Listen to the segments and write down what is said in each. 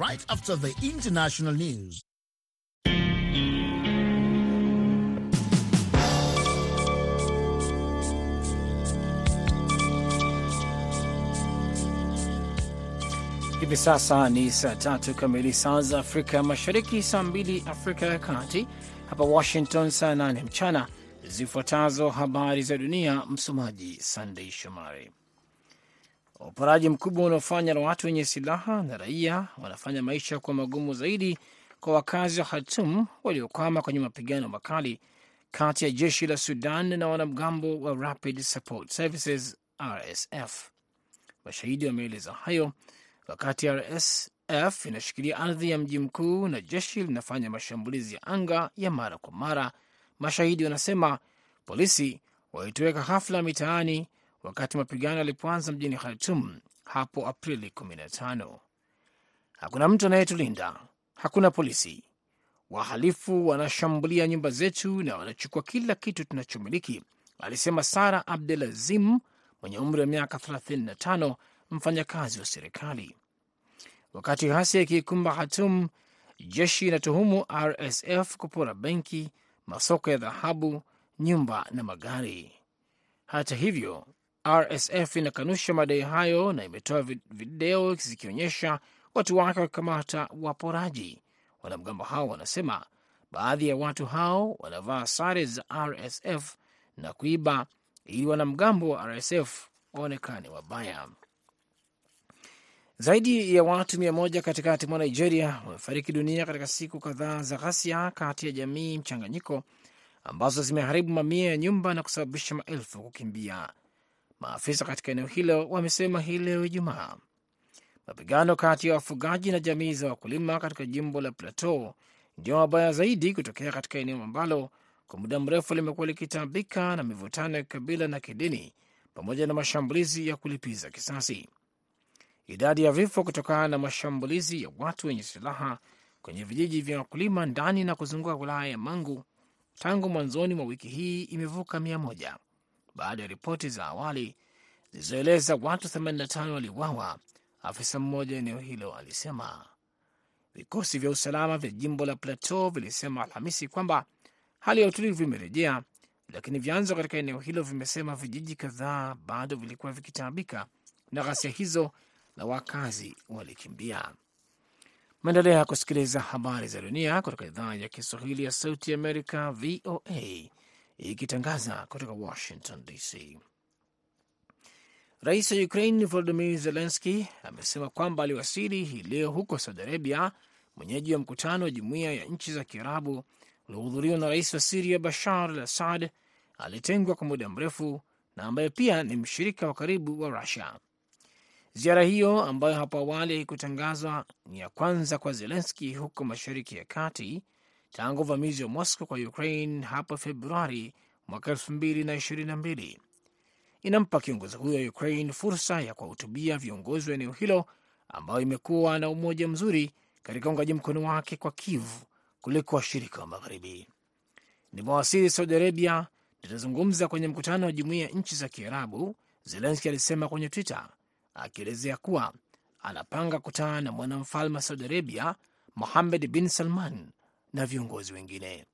right after the international news. Hivi sasa ni saa tatu kamili saa za Afrika Mashariki, saa mbili Afrika ya Kati, hapa Washington saa nane mchana. Zifuatazo habari za dunia, msomaji Sandei Shomari. Uporaji mkubwa unaofanywa na watu wenye silaha na raia wanafanya maisha kuwa magumu zaidi kwa wakazi wa Khartum waliokwama kwenye mapigano makali kati ya jeshi la Sudan na wanamgambo wa Rapid Support Services RSF. Mashahidi wameeleza hayo wakati RSF inashikilia ardhi ya mji mkuu na jeshi linafanya mashambulizi ya anga ya mara kwa mara. Mashahidi wanasema polisi walitoweka ghafla mitaani wakati mapigano yalipoanza mjini Khartum hapo Aprili 15. Hakuna mtu anayetulinda, hakuna polisi. Wahalifu wanashambulia nyumba zetu na wanachukua kila kitu tunachomiliki, alisema Sara Abdelazim mwenye umri wa miaka 35, mfanyakazi wa serikali. Wakati ghasia ikiikumba Khartum, jeshi inatuhumu RSF kupora benki, masoko ya dhahabu, nyumba na magari. Hata hivyo, RSF inakanusha madai hayo na imetoa video zikionyesha watu wake wakikamata waporaji. Wanamgambo hao wanasema baadhi ya watu hao wanavaa sare za RSF na kuiba ili wanamgambo wa RSF waonekane wabaya. Zaidi ya watu mia moja katikati mwa Nigeria wamefariki dunia katika siku kadhaa za ghasia kati ya jamii mchanganyiko ambazo zimeharibu mamia ya nyumba na kusababisha maelfu kukimbia. Maafisa katika eneo hilo wamesema hii leo Ijumaa. Mapigano kati ya wafugaji na jamii za wakulima katika jimbo la Plateau ndio mabaya zaidi kutokea katika eneo ambalo kwa muda mrefu limekuwa likitabika na mivutano ya kikabila na kidini pamoja na mashambulizi ya kulipiza kisasi. Idadi ya vifo kutokana na mashambulizi ya watu wenye silaha kwenye vijiji vya wakulima ndani na kuzunguka wilaya ya Mangu tangu mwanzoni mwa wiki hii imevuka mia moja baada ya ripoti za awali zilizoeleza watu 85 waliuawa. Afisa mmoja eneo hilo alisema. Vikosi vya usalama vya jimbo la Plateau vilisema Alhamisi kwamba hali ya utulivu imerejea, lakini vyanzo katika eneo hilo vimesema vijiji kadhaa bado vilikuwa vikitaabika na ghasia hizo na wakazi walikimbia. Maendelea kusikiliza habari za dunia kutoka idhaa ya Kiswahili ya Sauti Amerika, VOA, ikitangaza kutoka Washington DC. Rais wa Ukraine Volodimir Zelenski amesema kwamba aliwasili hii leo huko Saudi Arabia, mwenyeji wa mkutano wa Jumuiya ya Nchi za Kiarabu uliohudhuriwa na rais wa Siria Bashar al Assad, alitengwa kwa muda mrefu na ambaye pia ni mshirika wa karibu wa Rusia. Ziara hiyo ambayo hapo awali haikutangazwa ni ya kwanza kwa Zelenski huko Mashariki ya Kati tangu uvamizi wa Moscow kwa Ukraine hapo Februari mwaka elfu mbili na ishirini na mbili. Inampa kiongozi huyo wa Ukraine fursa ya kuwahutubia viongozi wa eneo hilo ambayo imekuwa na umoja mzuri katika uungaji mkono wake kwa Kiev kuliko washirika wa Magharibi. Nimewasili Saudi Arabia, nitazungumza kwenye mkutano wa Jumuiya ya Nchi za Kiarabu, Zelenski alisema kwenye Twitter akielezea kuwa anapanga kutana na mwanamfalme wa Saudi Arabia Mohammed bin Salman na viongozi wengine.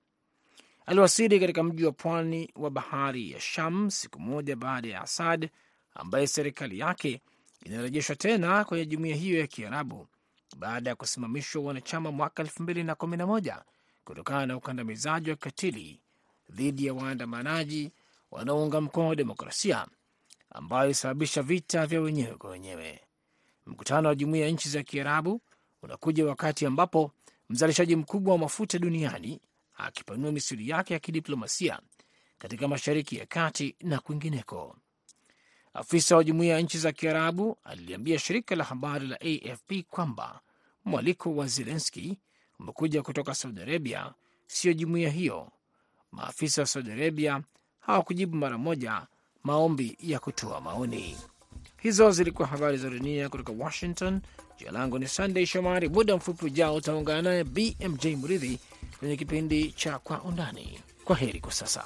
Aliwasili katika mji wa pwani wa bahari ya Sham siku moja baada ya Asad ambaye serikali yake inarejeshwa tena kwenye jumuiya hiyo ya Kiarabu baada ya kusimamishwa wanachama mwaka elfu mbili na kumi na moja kutokana na ukandamizaji wa kikatili dhidi ya waandamanaji wanaounga mkono demokrasia ambayo ilisababisha vita vya wenyewe kwa wenyewe. Mkutano wa jumuiya ya nchi za Kiarabu unakuja wakati ambapo mzalishaji mkubwa wa mafuta duniani akipanua misuli yake ya kidiplomasia katika Mashariki ya Kati na kwingineko. Afisa wa jumuiya ya nchi za Kiarabu aliliambia shirika la habari la AFP kwamba mwaliko wa Zelenski umekuja kutoka Saudi Arabia, siyo jumuiya hiyo. Maafisa wa Saudi Arabia hawakujibu mara moja maombi ya kutoa maoni. Hizo zilikuwa habari za dunia kutoka Washington. Jina langu ni Sunday Shomari. Muda mfupi ujao utaungana naye BMJ Mridhi kwenye kipindi cha Kwa Undani. Kwa heri kwa sasa.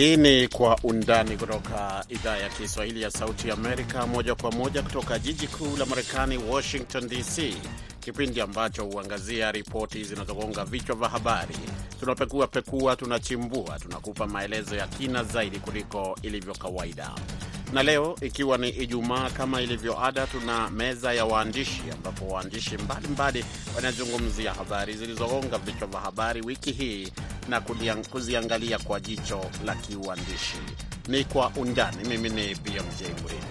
Hii ni Kwa Undani kutoka idhaa ya Kiswahili ya Sauti Amerika, moja kwa moja kutoka jiji kuu la Marekani, Washington DC, kipindi ambacho huangazia ripoti zinazogonga vichwa vya habari. Tunapekua pekua, tunachimbua, tunakupa maelezo ya kina zaidi kuliko ilivyo kawaida. Na leo ikiwa ni Ijumaa, kama ilivyo ada, tuna meza ya waandishi, ambapo waandishi mbalimbali wanazungumzia habari zilizogonga vichwa vya habari wiki hii na kuziangalia kwa jicho la kiuandishi. Ni Kwa Undani. Mimi ni BMJ Mridhi.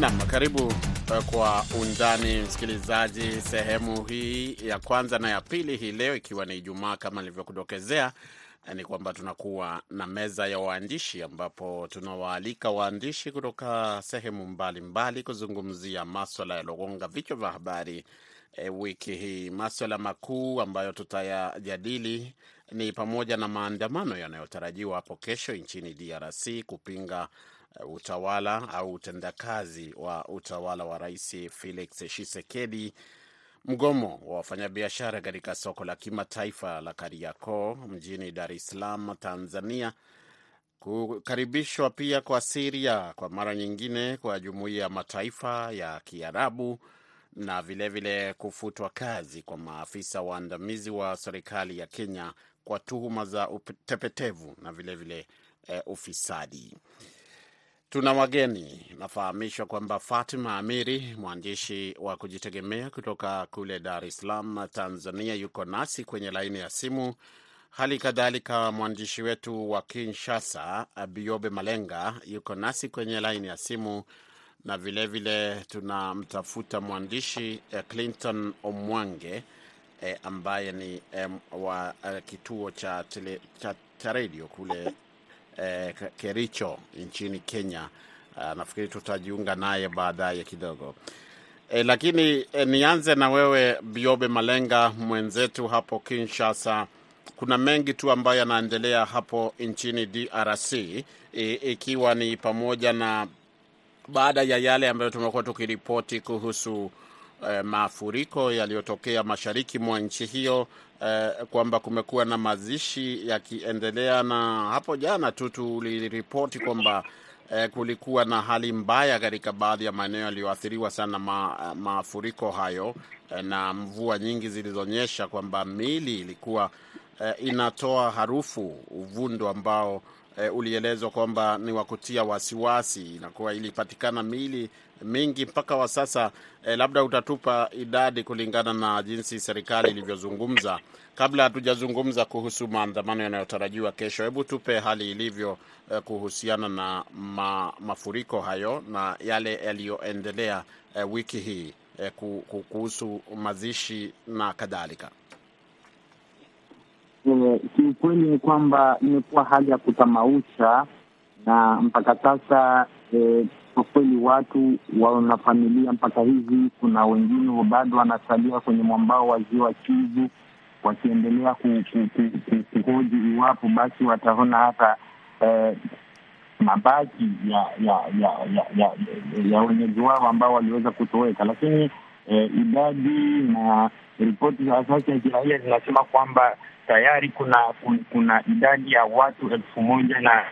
Nam, karibu kwa undani msikilizaji, sehemu hii ya kwanza na ya pili hii leo, ikiwa ni Ijumaa kama nilivyokudokezea, ni kwamba tunakuwa na meza ya waandishi ambapo tunawaalika waandishi kutoka sehemu mbalimbali mbali kuzungumzia maswala yaliogonga vichwa vya habari e, wiki hii. Maswala makuu ambayo tutayajadili ni pamoja na maandamano yanayotarajiwa hapo kesho nchini DRC kupinga utawala au utendakazi wa utawala wa Rais Felix Tshisekedi, mgomo wa wafanyabiashara katika soko la kimataifa la Kariakoo mjini Dar es Salaam, Tanzania, kukaribishwa pia kwa Siria kwa mara nyingine kwa jumuiya ya mataifa ya Kiarabu na vilevile vile kufutwa kazi kwa maafisa waandamizi wa serikali ya Kenya kwa tuhuma za utepetevu na vilevile vile, eh, ufisadi. Tuna wageni. Nafahamishwa kwamba Fatima Amiri, mwandishi wa kujitegemea kutoka kule Dar es Salaam, Tanzania, yuko nasi kwenye laini ya simu. Hali kadhalika mwandishi wetu wa Kinshasa, Biobe Malenga, yuko nasi kwenye laini ya simu, na vilevile tunamtafuta mwandishi Clinton Omwange eh, ambaye ni eh, wa eh, kituo cha, cha, cha redio kule Eh, Kericho nchini Kenya. Uh, nafikiri tutajiunga naye baadaye kidogo eh, lakini eh, nianze na wewe Biobe Malenga mwenzetu hapo Kinshasa. Kuna mengi tu ambayo yanaendelea hapo nchini DRC ikiwa ni pamoja na baada ya yale ambayo tumekuwa tukiripoti kuhusu eh, mafuriko yaliyotokea mashariki mwa nchi hiyo eh, kwamba kumekuwa na mazishi yakiendelea, na hapo jana tu tuliripoti kwamba eh, kulikuwa na hali mbaya katika baadhi ya maeneo yaliyoathiriwa sana ma, mafuriko hayo eh, na mvua nyingi zilizonyesha kwamba mili ilikuwa eh, inatoa harufu, uvundo ambao eh, ulielezwa kwamba ni wa kutia wasiwasi. Inakuwa ilipatikana miili mingi mpaka wa sasa eh, labda utatupa idadi kulingana na jinsi serikali ilivyozungumza. Kabla hatujazungumza kuhusu maandamano yanayotarajiwa kesho, hebu tupe hali ilivyo eh, kuhusiana na ma, mafuriko hayo na yale yaliyoendelea eh, wiki hii eh, kuhusu mazishi na kadhalika. E, kiukweli ni kwamba imekuwa hali ya kutamausha na mpaka sasa e, kweli watu wanafamilia mpaka hivi. Kuna wengine bado wanasalia kwenye mwambao wa ziwa Kivu wakiendelea kuhoji iwapo basi wataona hata eh, mabaki ya ya ya ya, ya, ya wenyeji wao ambao waliweza kutoweka, lakini eh, idadi na ripoti za asasi ya kiraia zinasema kwamba tayari kuna kuna idadi ya watu elfu moja na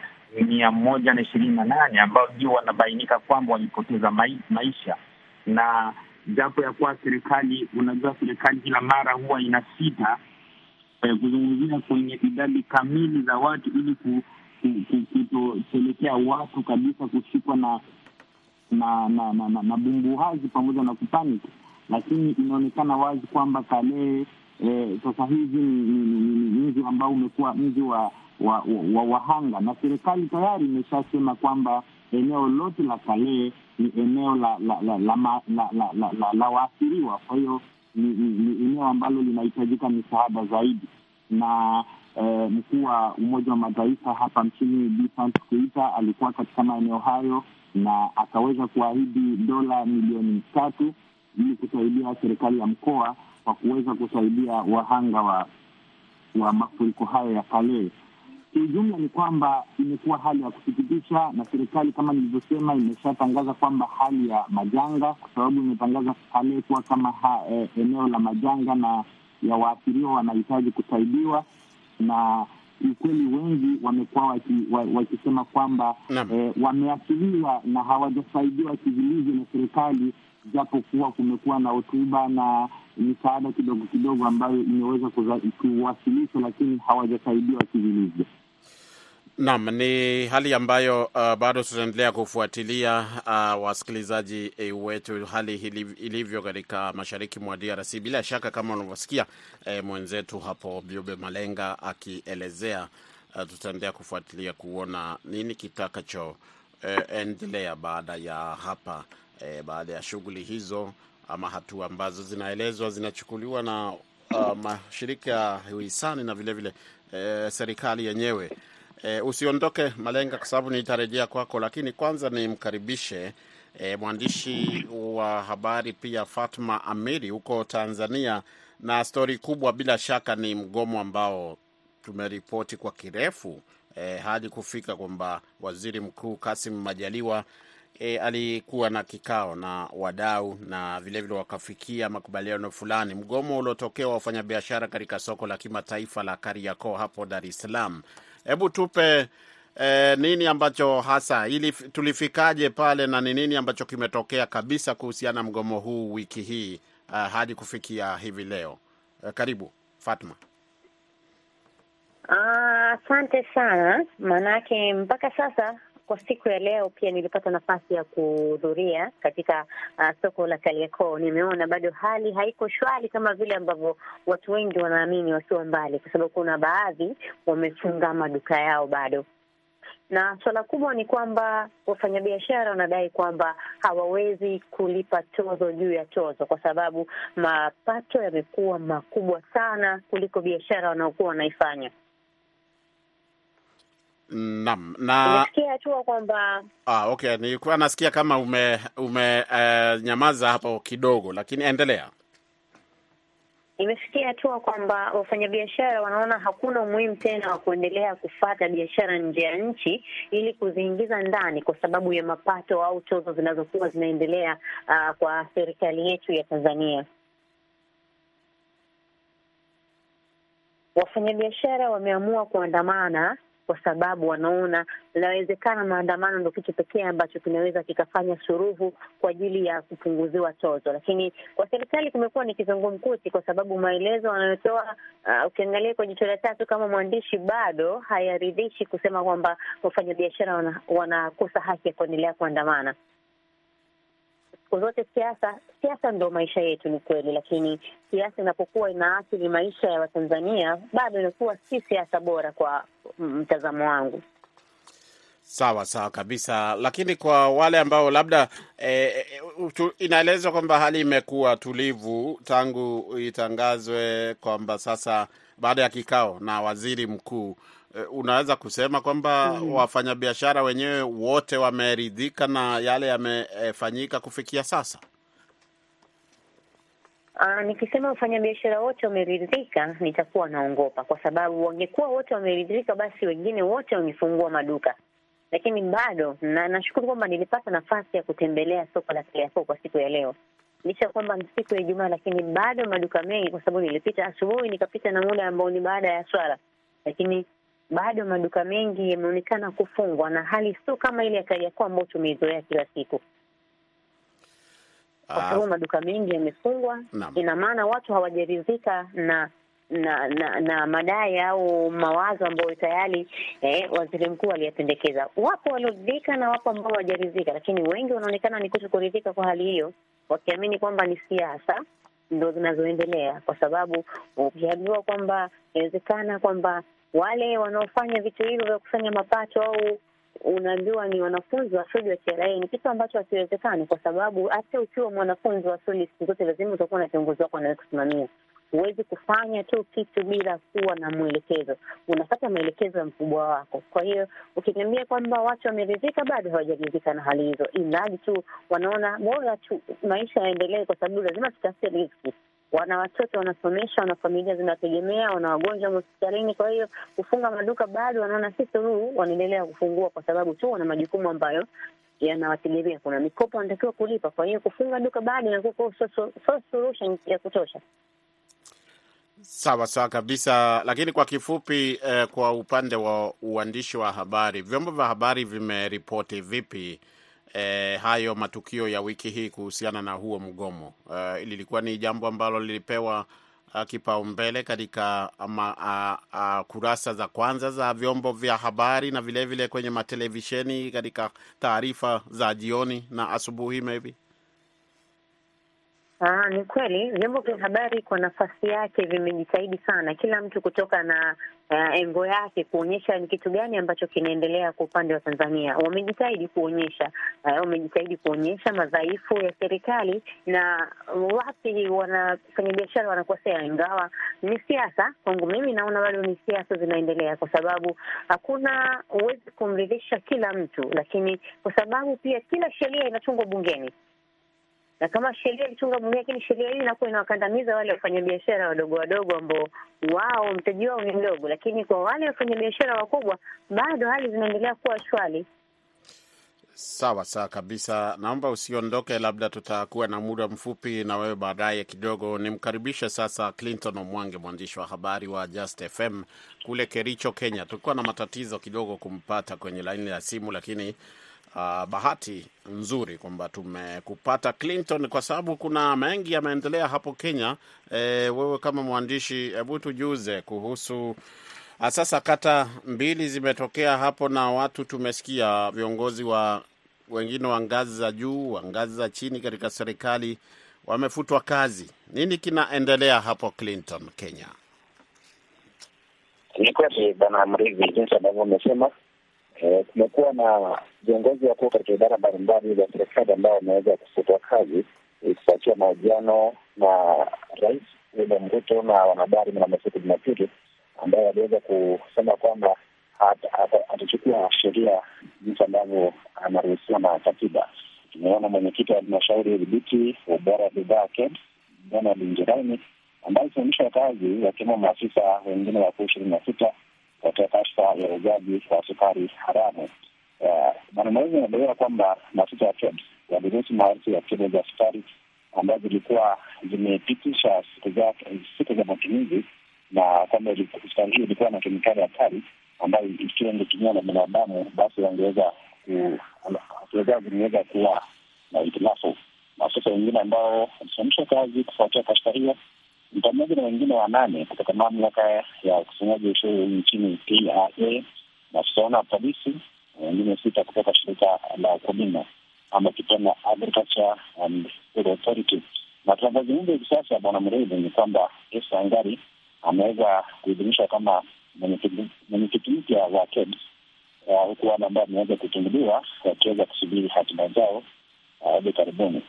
mia moja na ishirini na nane ambao ndio wanabainika kwamba walipoteza maisha, na japo ya kuwa serikali, unajua serikali kila mara huwa ina sita eh, kuzungumzia kwenye idadi kamili za watu ili kutopelekea watu kabisa kushikwa na na na, na, na, na bumbuhazi pamoja na kupaniki, lakini inaonekana wazi kwamba Kalehe eh, sasa hivi ni mji ambao umekuwa mji wa wa, wa, wa wahanga na serikali tayari imeshasema kwamba eneo lote la Kale ni eneo la la la la, la, la, la, la, la, la waathiriwa. Kwa hiyo ni, ni, ni eneo ambalo linahitajika misaada zaidi, na eh, mkuu wa Umoja wa Mataifa hapa nchini Vincent Keita alikuwa katika maeneo hayo na akaweza kuahidi dola milioni tatu ili kusaidia serikali ya mkoa kwa kuweza kusaidia wahanga wa wa mafuriko hayo ya Kalehe kiujumla ni kwamba imekuwa hali ya kusikitisha, na serikali kama nilivyosema imeshatangaza kwamba hali ya majanga, kwa sababu imetangaza Kale kuwa kama ha, e, eneo la majanga na ya waathiriwa wanahitaji kusaidiwa, na ukweli wengi wamekuwa wakisema waki kwamba eh, wameathiriwa na hawajasaidiwa kivilivyo na serikali, japo kuwa kumekuwa na hotuba na misaada kidogo kidogo ambayo imeweza kuwasilishwa, lakini hawajasaidiwa kivilivyo. Naam, ni hali ambayo uh, bado tutaendelea kufuatilia uh, wasikilizaji eh, wetu, hali ilivyo katika mashariki mwa DRC. Bila shaka kama unavyosikia eh, mwenzetu hapo Biube Malenga akielezea, uh, tutaendelea kufuatilia kuona nini kitakacho eh, baada ya hapa eh, baada ya shughuli hizo ama hatua ambazo zinaelezwa zinachukuliwa na uh, mashirika ya hisani na vilevile vile, eh, serikali yenyewe. E, usiondoke Malenga, kwa sababu nitarejea kwako, lakini kwanza nimkaribishe e, mwandishi wa habari pia Fatma Amiri huko Tanzania, na stori kubwa bila shaka ni mgomo ambao tumeripoti kwa kirefu e, hadi kufika kwamba waziri mkuu Kasim Majaliwa e, alikuwa na kikao na wadau na vilevile wakafikia makubaliano fulani. Mgomo uliotokea wa wafanyabiashara katika soko la kimataifa la Kariakoo hapo Dar es Salaam. Hebu tupe e, nini ambacho hasa ili tulifikaje pale na ni nini ambacho kimetokea kabisa kuhusiana na mgomo huu wiki hii uh, hadi kufikia hivi leo. Uh, karibu Fatma. Asante uh, sana, maanake mpaka sasa kwa siku ya leo pia nilipata nafasi ya kuhudhuria katika uh, soko la Kariakoo. Nimeona bado hali haiko shwari kama vile ambavyo watu wengi wanaamini wakiwa mbali, kwa sababu kuna baadhi wamefunga maduka yao bado na suala kubwa ni kwamba wafanyabiashara wanadai kwamba hawawezi kulipa tozo juu ya tozo, kwa sababu mapato yamekuwa makubwa sana kuliko biashara wanaokuwa wanaifanya. Naam, na kwamba ah, okay, nilikuwa nasikia kama ume umenyamaza uh, hapo kidogo, lakini endelea. imefikia hatua kwamba wafanyabiashara wanaona hakuna umuhimu tena wa kuendelea kufata biashara nje ya nchi ili kuziingiza ndani kwa sababu ya mapato au tozo zinazokuwa zinaendelea uh, kwa serikali yetu ya Tanzania. Wafanyabiashara wameamua kuandamana kwa sababu wanaona inawezekana maandamano ndo kitu pekee ambacho kinaweza kikafanya suruhu kwa ajili ya kupunguziwa tozo, lakini kwa serikali kumekuwa ni kizungumkuti, kwa sababu maelezo wanayotoa uh, ukiangalia kwa jicho la tatu kama mwandishi bado hayaridhishi kusema kwamba wafanyabiashara wana, wanakosa haki ya kuendelea kuandamana. Siku zote siasa, siasa ndo maisha yetu, ni kweli, lakini siasa inapokuwa inaathiri maisha ya Watanzania bado inakuwa si siasa bora kwa mtazamo wangu. Sawa sawa kabisa, lakini kwa wale ambao labda eh, inaelezwa kwamba hali imekuwa tulivu tangu itangazwe kwamba sasa baada ya kikao na waziri mkuu eh, unaweza kusema kwamba mm -hmm. wafanyabiashara wenyewe wote wameridhika na yale yamefanyika kufikia sasa? Aa, nikisema wafanyabiashara wote wameridhika nitakuwa naongopa, kwa sababu wangekuwa wote wameridhika, basi wengine wote wangefungua maduka lakini bado na nashukuru kwamba nilipata nafasi ya kutembelea soko la Kariakoo kwa siku ya leo, licha kwamba ni siku ya Ijumaa, lakini bado maduka mengi, kwa sababu nilipita asubuhi nikapita na muda ambao ni baada ya swala, lakini bado maduka mengi yameonekana kufungwa na hali sio kama ile ya Kariakoo ambayo tumeizoea kila siku, kwa sababu maduka mengi yamefungwa. Ina maana watu hawajaridhika na na na na madai au mawazo ambayo tayari eh, waziri mkuu aliyapendekeza. Wapo walioridhika na wapo ambao hawajaridhika, lakini wengi wanaonekana ni kutokuridhika kwa hali hiyo, wakiamini kwamba ni siasa ndo zinazoendelea, kwa sababu ukiambiwa kwamba inawezekana kwamba wale wanaofanya vitu hivyo vya kufanya mapato au unaambiwa ni wanafunzi wa shule wa TRA ni kitu ambacho hakiwezekani, kwa sababu hata ukiwa mwanafunzi wa shule siku zote lazima utakuwa na kiongozi wako anayekusimamia huwezi kufanya tu kitu bila kuwa na mwelekezo, unapata maelekezo ya mkubwa wako. Kwa hiyo ukiniambia kwamba watu wameridhika, bado hawajaridhika na hali hizo, ilhali tu wanaona bora tu maisha yaendelee, kwa sababu lazima tutafute riziki. Wana watoto wanasomesha, wana familia zinategemea, wana wagonjwa hospitalini. Kwa hiyo kufunga maduka bado wanaona si suluhu, wanaendelea kufungua kwa sababu tu wana majukumu ambayo yanawategemea. Kuna mikopo wanatakiwa kulipa, kwa hiyo kufunga duka bado inakuwa sio solution ya kutosha. Sawa sawa kabisa, lakini kwa kifupi eh, kwa upande wa uandishi wa habari, vyombo vya habari vimeripoti vipi eh, hayo matukio ya wiki hii kuhusiana na huo mgomo? Eh, lilikuwa ni jambo ambalo lilipewa uh, kipaumbele katika uh, uh, kurasa za kwanza za vyombo vya habari na vilevile vile kwenye matelevisheni katika taarifa za jioni na asubuhi maybe? Aa, ni kweli. Vyombo vya habari kwa nafasi yake vimejitahidi sana, kila mtu kutoka na uh, engo yake kuonyesha ni kitu gani ambacho kinaendelea kwa upande wa Tanzania. Wamejitahidi kuonyesha uh, wamejitahidi kuonyesha madhaifu ya serikali na wapi wanafanyabiashara wanakosea, ingawa ni siasa. Kwangu mimi naona bado ni siasa zinaendelea, kwa sababu hakuna huwezi kumridhisha kila mtu, lakini kwa sababu pia kila sheria inatungwa bungeni na kama sheria ilitunga bunge, lakini sheria hii inakuwa inawakandamiza wale wafanyabiashara wadogo wadogo ambao wao mtaji wao ni mdogo, lakini kwa wale wafanyabiashara wakubwa bado hali zinaendelea kuwa shwari. Sawa sawa kabisa, naomba usiondoke, labda tutakuwa na muda mfupi na wewe baadaye kidogo. Nimkaribishe sasa Clinton Omwange, mwandishi wa habari wa Just FM kule Kericho, Kenya. Tulikuwa na matatizo kidogo kumpata kwenye laini ya simu, lakini Uh, bahati nzuri kwamba tumekupata Clinton, kwa sababu kuna mengi yameendelea hapo Kenya. E, wewe kama mwandishi, hebu tujuze kuhusu sasa. Kata mbili zimetokea hapo na watu tumesikia viongozi wa wengine wa ngazi za juu, wa ngazi za chini katika serikali wamefutwa kazi. Nini kinaendelea hapo Clinton, Kenya? Ni kweli bwana Mridhi, jinsi ambavyo umesema kumekuwa na viongozi wakuu katika idara mbalimbali za serikali ambao wameweza kufutwa kazi kufuatia mahojiano na Rais William Ruto na wanahabari mnamo siku Jumapili, ambaye aliweza kusema kwamba atachukua sheria jinsi ambavyo anaruhusiwa na katiba. Tumeona mwenyekiti wa halmashauri ya udhibiti wa ubora wa bidhaa KEBS Bwana Linjiraini ambaye isimamishwa kazi, wakiwemo maafisa wengine wakuu ishirini na sita katika kashfa ya uuzaji wa sukari haramu. Maneno hizi anadaiwa kwamba maafisa wa KEBS waliruhusu maelfu ya kilo za sukari ambazo zilikuwa zimepitisha siku za matumizi, na kwamba sukari hiyo ilikuwa na kemikali hatari ambayo ikiwa ingetumiwa na binadamu basi wangeweza zingeweza kuwa na hitilafu. Maafisa wengine ambao walisimamishwa kazi kufuatia kashfa hiyo pamoja na wengine wanane kutoka mamlaka ya ukusanyaji ushuru nchini TRA, maafisa wana wa polisi, wengine sita kutoka shirika la ukulima ama kipenda Agriculture and Food Authority. Na tunavyozungumza hivi sasa, bwana Mrezi, ni kwamba Esa Angari ameweza kuidhinishwa kama mwenyekiti mpya wa KEBS, huku wale ambao wameweza kutunguliwa wakiweza kusubiri hatima zao hivi karibuni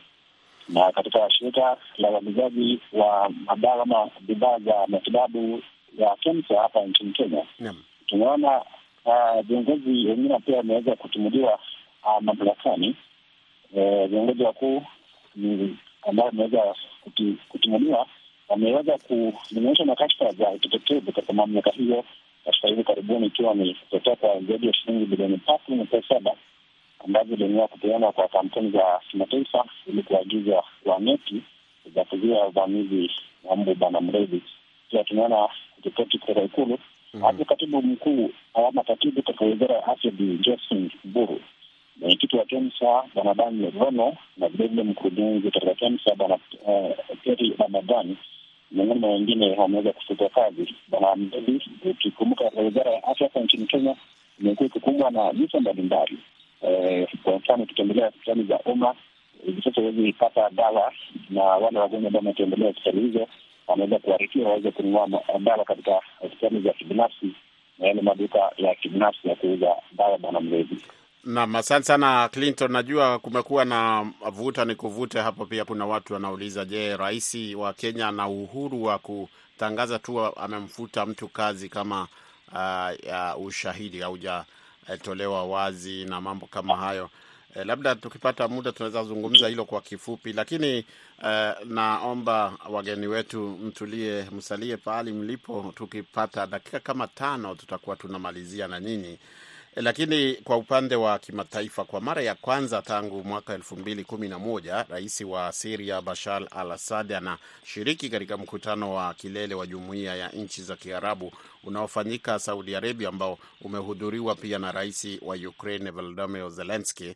na katika shirika la uagizaji wa madawa ama bidhaa za matibabu ya KEMSA hapa nchini Kenya, tumeona viongozi wengine pia wameweza kutimuliwa mamlakani. Viongozi wakuu ambao wameweza kutumuliwa wameweza kulinganishwa na kashfa za utepetevu katika mamlaka hiyo, kashfa hivi karibuni ikiwa ni kupotea kwa zaidi ya shilingi bilioni tatu nukta saba ambazo ziliamua kupeana kwa kampuni za kimataifa ili kuagiza waneti za kuzuia uvamizi wa mbu bana mrezi. Pia tumeona ripoti kutoka Ikulu hapo katibu mkuu ama katibu katika wizara ya afya Bi Josephine Mburu, mwenyekiti wa KEMSA bwana Daniel Rono na vilevile mkurugenzi katika KEMSA bwana Peri Ramadhani miongoni mwa wengine wameweza kufutwa kazi. Bwana Mdeli, ukikumbuka wizara ya afya hapa nchini Kenya imekuwa ikikumbwa na visa mbalimbali kwa mfano ukitembelea hospitali za umma hivi sasa huwezi pata dawa, na wale wagonjwa ambao wametembelea hospitali hizo wanaweza kuharikiwa waweze kununua dawa katika hospitali za kibinafsi na yale maduka ya kibinafsi ya kuuza dawa. Bwana Mlezi. Naam, asante sana Clinton. Najua kumekuwa na vuta ni kuvute hapo, pia kuna watu wanauliza, je, rais wa Kenya ana uhuru wa kutangaza tu amemfuta mtu kazi kama uh, ya ushahidi hauja tolewa wazi na mambo kama hayo. E, labda tukipata muda tunaweza zungumza hilo kwa kifupi, lakini e, naomba wageni wetu mtulie, msalie pahali mlipo. Tukipata dakika kama tano tutakuwa tunamalizia na nyinyi. Lakini kwa upande wa kimataifa, kwa mara ya kwanza tangu mwaka elfu mbili kumi na moja rais wa Siria Bashar al Assad anashiriki katika mkutano wa kilele wa jumuiya ya nchi za Kiarabu unaofanyika Saudi Arabia, ambao umehudhuriwa pia na rais wa Ukraine Volodymyr Zelensky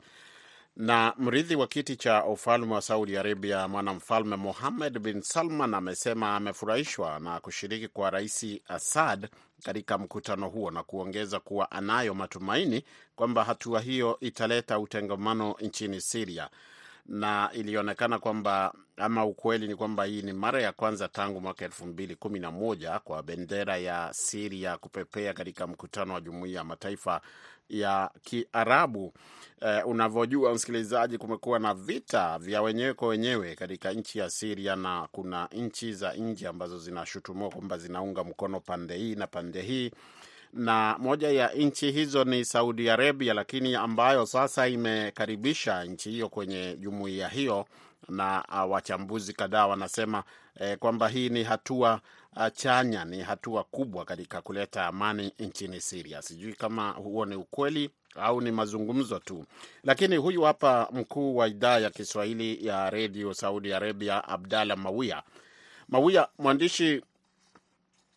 na mrithi wa kiti cha ufalme wa Saudi Arabia, mwanamfalme Mohammed bin Salman amesema amefurahishwa na kushiriki kwa rais Assad katika mkutano huo na kuongeza kuwa anayo matumaini kwamba hatua hiyo italeta utengamano nchini Siria na ilionekana kwamba ama ukweli ni kwamba hii ni mara ya kwanza tangu mwaka elfu mbili kumi na moja kwa bendera ya Siria kupepea katika mkutano wa Jumuiya ya Mataifa ya Kiarabu. Eh, unavyojua msikilizaji, kumekuwa na vita vya wenyewe kwa wenyewe katika nchi ya Siria na kuna nchi za nje ambazo zinashutumiwa kwamba zinaunga mkono pande hii na pande hii na moja ya nchi hizo ni Saudi Arabia, lakini ambayo sasa imekaribisha nchi hiyo kwenye jumuiya hiyo, na uh, wachambuzi kadhaa wanasema eh, kwamba hii ni hatua uh, chanya, ni hatua kubwa katika kuleta amani nchini Siria. Sijui kama huo ni ukweli au ni mazungumzo tu, lakini huyu hapa mkuu wa idhaa ya Kiswahili ya redio Saudi Arabia, Abdalla Mawia. Mawia, mwandishi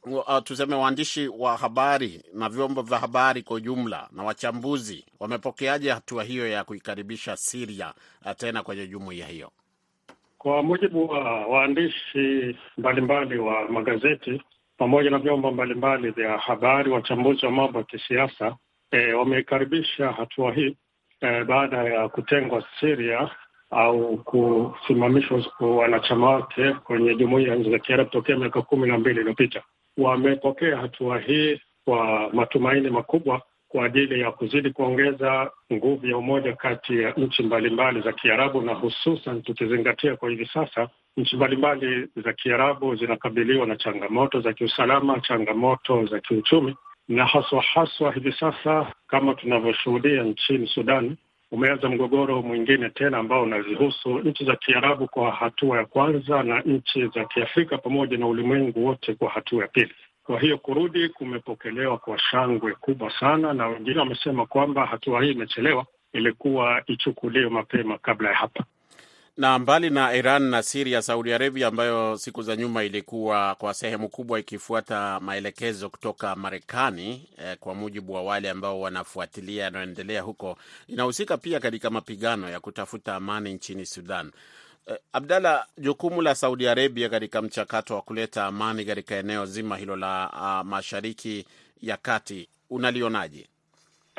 uh, tuseme waandishi wa habari na vyombo vya habari kwa ujumla na wachambuzi wamepokeaje hatua hiyo ya kuikaribisha Syria uh, tena kwenye jumuiya hiyo? Kwa mujibu wa waandishi mbalimbali wa magazeti pamoja na vyombo mbalimbali vya habari, wachambuzi wa mambo ya kisiasa e, wameikaribisha hatua hii e, baada ya kutengwa Syria au kusimamishwa wanachama wake kwenye nchi za Kiarabu tokea miaka kumi na mbili iliyopita. Wamepokea hatua hii kwa matumaini makubwa kwa ajili ya kuzidi kuongeza nguvu ya umoja kati ya nchi mbalimbali za Kiarabu, na hususan tukizingatia kwa hivi sasa nchi mbalimbali za Kiarabu zinakabiliwa na changamoto za kiusalama, changamoto za kiuchumi, na haswa haswa hivi sasa kama tunavyoshuhudia nchini Sudan umeanza mgogoro mwingine tena ambao unazihusu nchi za Kiarabu kwa hatua ya kwanza na nchi za Kiafrika pamoja na ulimwengu wote kwa hatua ya pili. Kwa hiyo kurudi kumepokelewa kwa shangwe kubwa sana, na wengine wamesema kwamba hatua hii imechelewa, ilikuwa ichukuliwe mapema kabla ya hapa. Na mbali na Iran na Siria, Saudi Arabia ambayo siku za nyuma ilikuwa kwa sehemu kubwa ikifuata maelekezo kutoka Marekani eh, kwa mujibu wa wale ambao wanafuatilia yanayoendelea huko, inahusika pia katika mapigano ya kutafuta amani nchini Sudan. Eh, Abdalla, jukumu la Saudi Arabia katika mchakato wa kuleta amani katika eneo zima hilo la uh, Mashariki ya Kati unalionaje?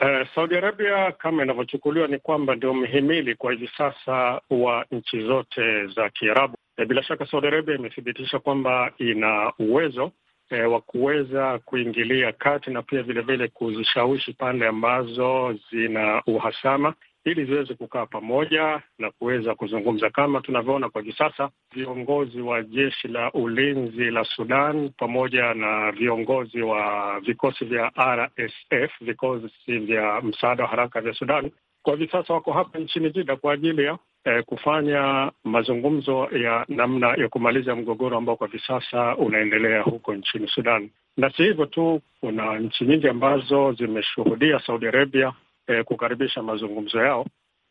Uh, Saudi Arabia kama inavyochukuliwa ni kwamba ndio mhimili kwa hivi sasa wa nchi zote za Kiarabu. E, bila shaka Saudi Arabia imethibitisha kwamba ina uwezo e, wa kuweza kuingilia kati na pia vilevile kuzishawishi pande ambazo zina uhasama ili ziweze kukaa pamoja na kuweza kuzungumza. Kama tunavyoona kwa hivi sasa, viongozi wa jeshi la ulinzi la Sudan pamoja na viongozi wa vikosi vya RSF, vikosi vya msaada wa haraka vya Sudan, kwa hivi sasa wako hapa nchini Jida kwa ajili ya eh, kufanya mazungumzo ya namna ya kumaliza mgogoro ambao kwa hivi sasa unaendelea huko nchini Sudan. Na si hivyo tu, kuna nchi nyingi ambazo zimeshuhudia Saudi Arabia eh, kukaribisha mazungumzo yao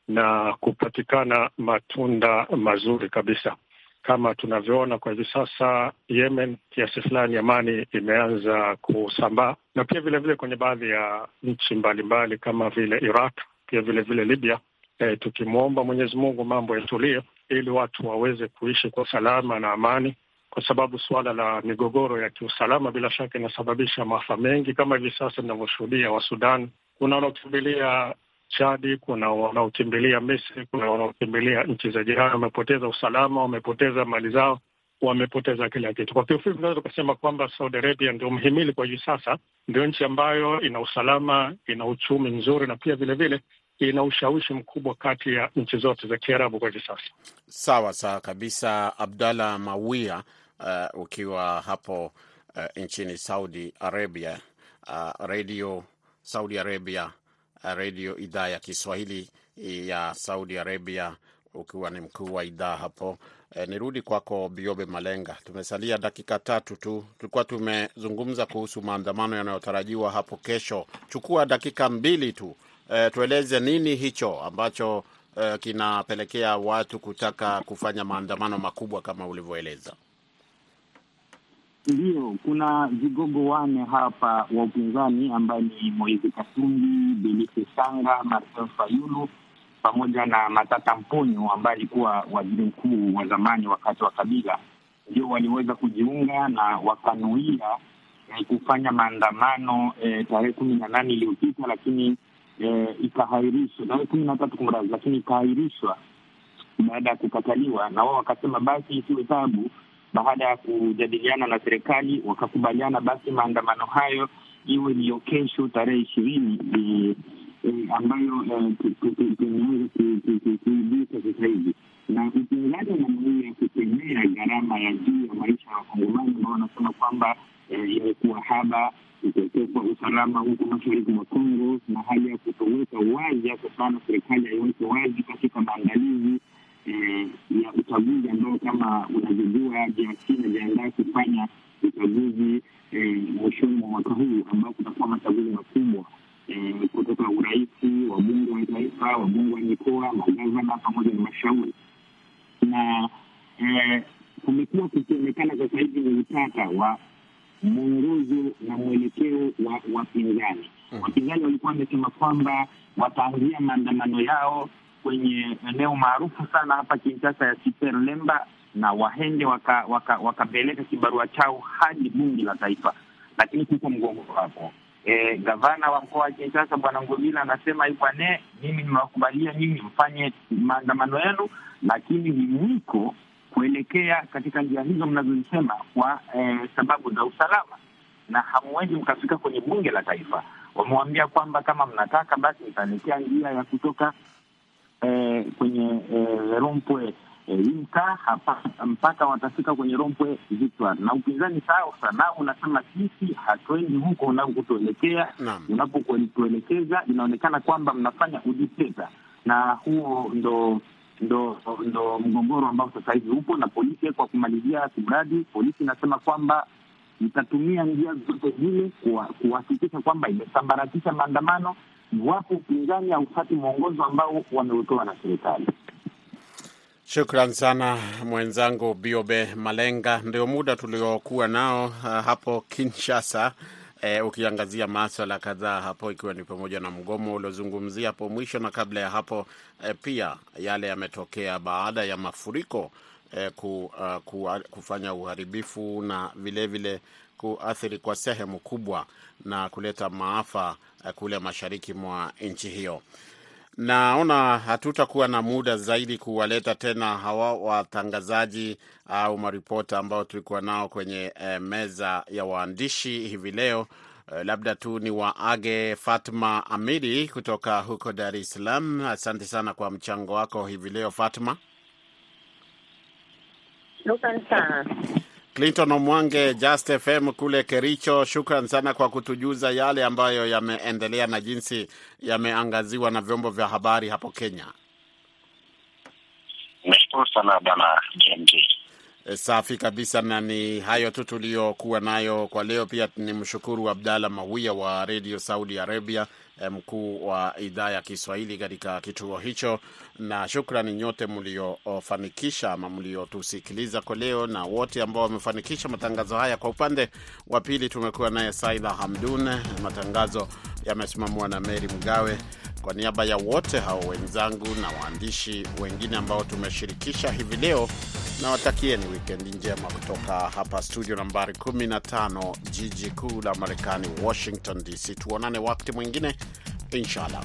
na kupatikana matunda mazuri kabisa. Kama tunavyoona kwa hivi sasa, Yemen kiasi fulani amani imeanza kusambaa, na pia vilevile vile kwenye baadhi ya nchi mbalimbali kama vile Iraq, pia vilevile vile Libya. E, tukimwomba Mwenyezi Mungu mambo yatulie, ili watu waweze kuishi kwa salama na amani, kwa sababu suala la migogoro ya kiusalama bila shaka inasababisha maafa mengi, kama hivi sasa tunavyoshuhudia wa Sudan kuna wanaokimbilia Chadi, kuna wanaokimbilia Misri, kuna wanaokimbilia nchi za jirani. Wamepoteza usalama, wamepoteza mali zao, wamepoteza kila kitu. Kwa kiufupi, tunaweza tukasema kwamba Saudi Arabia ndio mhimili kwa hivi sasa, ndio nchi ambayo ina usalama, ina uchumi mzuri na pia vilevile ina ushawishi mkubwa kati ya nchi zote za Kiarabu kwa hivi sasa. Sawa sawa kabisa, Abdallah Mawia, uh, ukiwa hapo uh, nchini Saudi Arabia, uh, radio Saudi Arabia, redio idhaa ya Kiswahili ya Saudi Arabia ukiwa ni mkuu wa idhaa hapo. E, nirudi kwako Biobe Malenga, tumesalia dakika tatu tu. Tulikuwa tumezungumza kuhusu maandamano yanayotarajiwa hapo kesho. Chukua dakika mbili tu, e, tueleze nini hicho ambacho e, kinapelekea watu kutaka kufanya maandamano makubwa kama ulivyoeleza. Ndiyo, kuna vigogo wane hapa wa upinzani ambaye ni Moizi Katumbi, Belise Sanga, Martin Fayulu pamoja na Matata Mponyo ambaye alikuwa waziri mkuu wa zamani wakati wa Kabila, ndio waliweza kujiunga na wakanuia eh, kufanya maandamano eh, tarehe kumi na nane iliyopita, lakini eh, ikahairishwa tarehe kumi na tatu kumradhi, lakini ikahairishwa baada ya kukataliwa, na wao wakasema basi isiwe tabu. Baada ya kujadiliana na serikali wakakubaliana basi maandamano hayo iwe ndiyo kesho tarehe ishirini ambayo tumeweza kuibika sasa hivi, na upinzani ya kukemea gharama ya juu ya maisha ya Wakongomani ambao wanasema kwamba imekuwa haba, ukosefu wa usalama huko mashariki mwa Kongo na hali ya kutoweka wazi, hasa sana serikali haiweke wazi katika maandalizi ya uchaguzi ambao kama unavyojua DRC inajiandaa kufanya uchaguzi mwishoni mwa mwaka huu ambao kutakuwa machaguzi makubwa kutoka urais, wabunge wa taifa, wabunge wa mikoa, magavana pamoja na mashauri. Na kumekuwa kukionekana sasa hivi ni utata wa mwongozo na mwelekeo wa wapinzani. Wapinzani walikuwa wamesema kwamba wataanzia maandamano yao kwenye eneo maarufu sana hapa Kinshasa ya Super Lemba na wahende wakapeleka waka, waka kibarua chao hadi bunge la taifa, lakini kuko mgongo hapo. E, gavana wa mkoa wa Kinshasa Bwana Ngobila anasema bwane, mimi nimewakubalia nyinyi mfanye maandamano yenu, lakini ni mwiko kuelekea katika njia hizo mnazozisema kwa e, sababu za usalama, na hamwezi mkafika kwenye bunge la taifa. Wamewambia kwamba kama mnataka basi mtaelekea njia ya kutoka e, kwenye e, rompwe Wimka hapa mpaka watafika kwenye rompwe Victoire. Na upinzani sasa nao unasema sisi hatuendi huko unakotuelekea, unapotuelekeza inaonekana kwamba mnafanya udikteta, na huo ndo ndo ndo mgogoro ambao sasa hivi upo. Na polisi, kwa kumalizia kumradi, polisi inasema kwamba itatumia njia zote zile kuhakikisha kwamba imesambaratisha maandamano iwapo upinzani haufati mwongozo ambao wameutoa na serikali. Shukran sana mwenzangu Biobe Malenga. Ndio muda tuliokuwa nao uh, hapo Kinshasa, e, ukiangazia maswala kadhaa hapo, ikiwa ni pamoja na mgomo uliozungumzia hapo mwisho, na kabla ya hapo e, pia yale yametokea baada ya mafuriko e, ku, uh, ku, kufanya uharibifu na vilevile vile kuathiri kwa sehemu kubwa na kuleta maafa kule mashariki mwa nchi hiyo. Naona hatutakuwa na muda zaidi kuwaleta tena hawa watangazaji au maripota ambao tulikuwa nao kwenye eh, meza ya waandishi hivi leo. Eh, labda tu ni waage Fatma Amiri kutoka huko Dar es Salaam. Asante sana kwa mchango wako hivi leo Fatma. Shukran sana. Clinton Omwange, Just FM kule Kericho, shukran sana kwa kutujuza yale ambayo yameendelea na jinsi yameangaziwa na vyombo vya habari hapo Kenya. Nashukuru sana bwana JMJ. E, safi kabisa, na ni hayo tu tuliyokuwa nayo kwa leo. Pia ni mshukuru Abdalla Mawia wa Radio Saudi Arabia, mkuu wa idhaa ya Kiswahili katika kituo hicho, na shukrani nyote mliofanikisha ama mliotusikiliza kwa leo, na wote ambao wamefanikisha matangazo haya. Kwa upande wa pili tumekuwa naye Saida Hamdun, matangazo yamesimamiwa na Mary Mgawe. Kwa niaba ya wote hao wenzangu na waandishi wengine ambao tumeshirikisha hivi leo, na watakieni wikendi njema kutoka hapa studio nambari 15 jiji kuu la Marekani, Washington DC. Tuonane wakati mwingine inshallah.